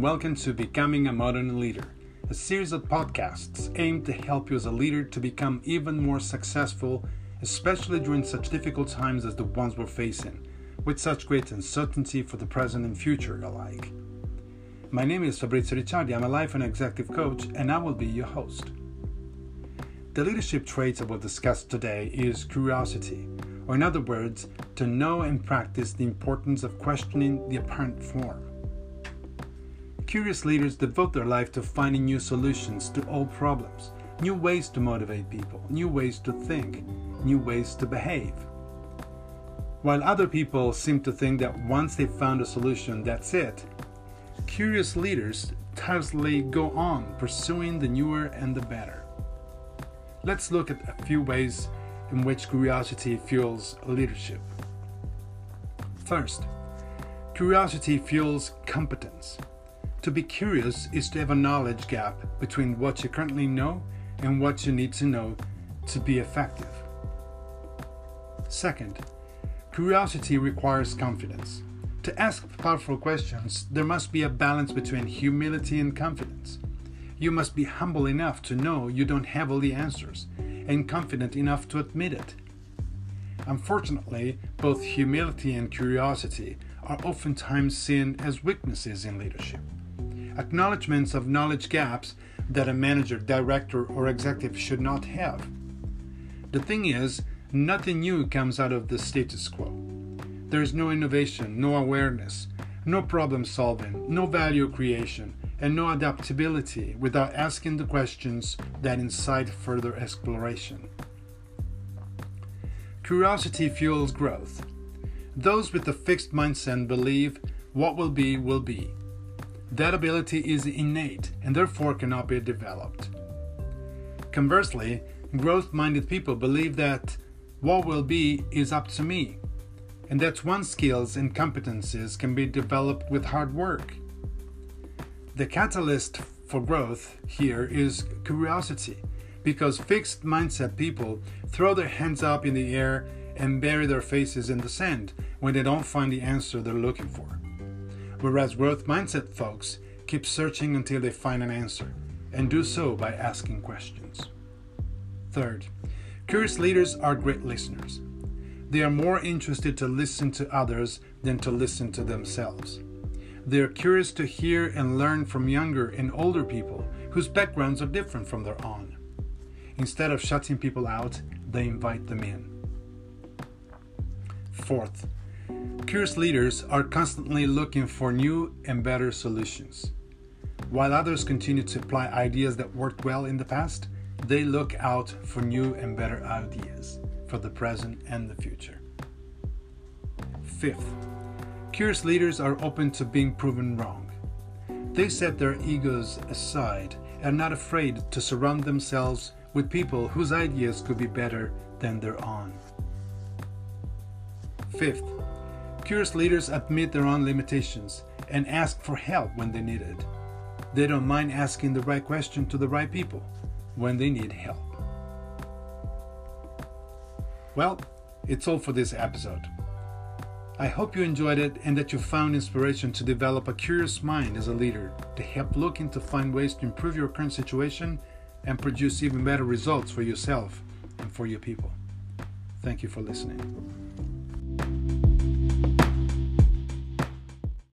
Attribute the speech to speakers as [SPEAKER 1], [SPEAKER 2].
[SPEAKER 1] welcome to Becoming a Modern Leader, a series of podcasts aimed to help you as a leader to become even more successful, especially during such difficult times as the ones we're facing, with such great uncertainty for the present and future alike. My name is Fabrizio Ricciardi, I'm a life and executive coach, and I will be your host. The leadership trait I will discuss today is curiosity, or in other words, to know and practice the importance of questioning the apparent form. Curious leaders devote their life to finding new solutions to old problems, new ways to motivate people, new ways to think, new ways to behave. While other people seem to think that once they've found a solution, that's it, curious leaders tirelessly go on pursuing the newer and the better. Let's look at a few ways in which curiosity fuels leadership. First, curiosity fuels competence. To be curious is to have a knowledge gap between what you currently know and what you need to know to be effective. Second, curiosity requires confidence. To ask powerful questions, there must be a balance between humility and confidence. You must be humble enough to know you don't have all the answers and confident enough to admit it. Unfortunately, both humility and curiosity are oftentimes seen as weaknesses in leadership acknowledgments of knowledge gaps that a manager, director, or executive should not have. The thing is, nothing new comes out of the status quo. There is no innovation, no awareness, no problem solving, no value creation, and no adaptability without asking the questions that incite further exploration. Curiosity fuels growth. Those with a fixed mindset believe what will be, will be, that ability is innate and therefore cannot be developed. Conversely, growth minded people believe that what will be is up to me, and that one's skills and competencies can be developed with hard work. The catalyst for growth here is curiosity, because fixed mindset people throw their hands up in the air and bury their faces in the sand when they don't find the answer they're looking for whereas growth mindset folks keep searching until they find an answer and do so by asking questions. Third, curious leaders are great listeners. They are more interested to listen to others than to listen to themselves. They are curious to hear and learn from younger and older people whose backgrounds are different from their own. Instead of shutting people out, they invite them in. Fourth, Curious leaders are constantly looking for new and better solutions. While others continue to apply ideas that worked well in the past, they look out for new and better ideas for the present and the future. Fifth, curious leaders are open to being proven wrong. They set their egos aside and are not afraid to surround themselves with people whose ideas could be better than their own. Fifth, Curious leaders admit their own limitations and ask for help when they need it. They don't mind asking the right question to the right people when they need help. Well, it's all for this episode. I hope you enjoyed it and that you found inspiration to develop a curious mind as a leader to help looking to find ways to improve your current situation and produce even better results for yourself and for your people. Thank you for listening.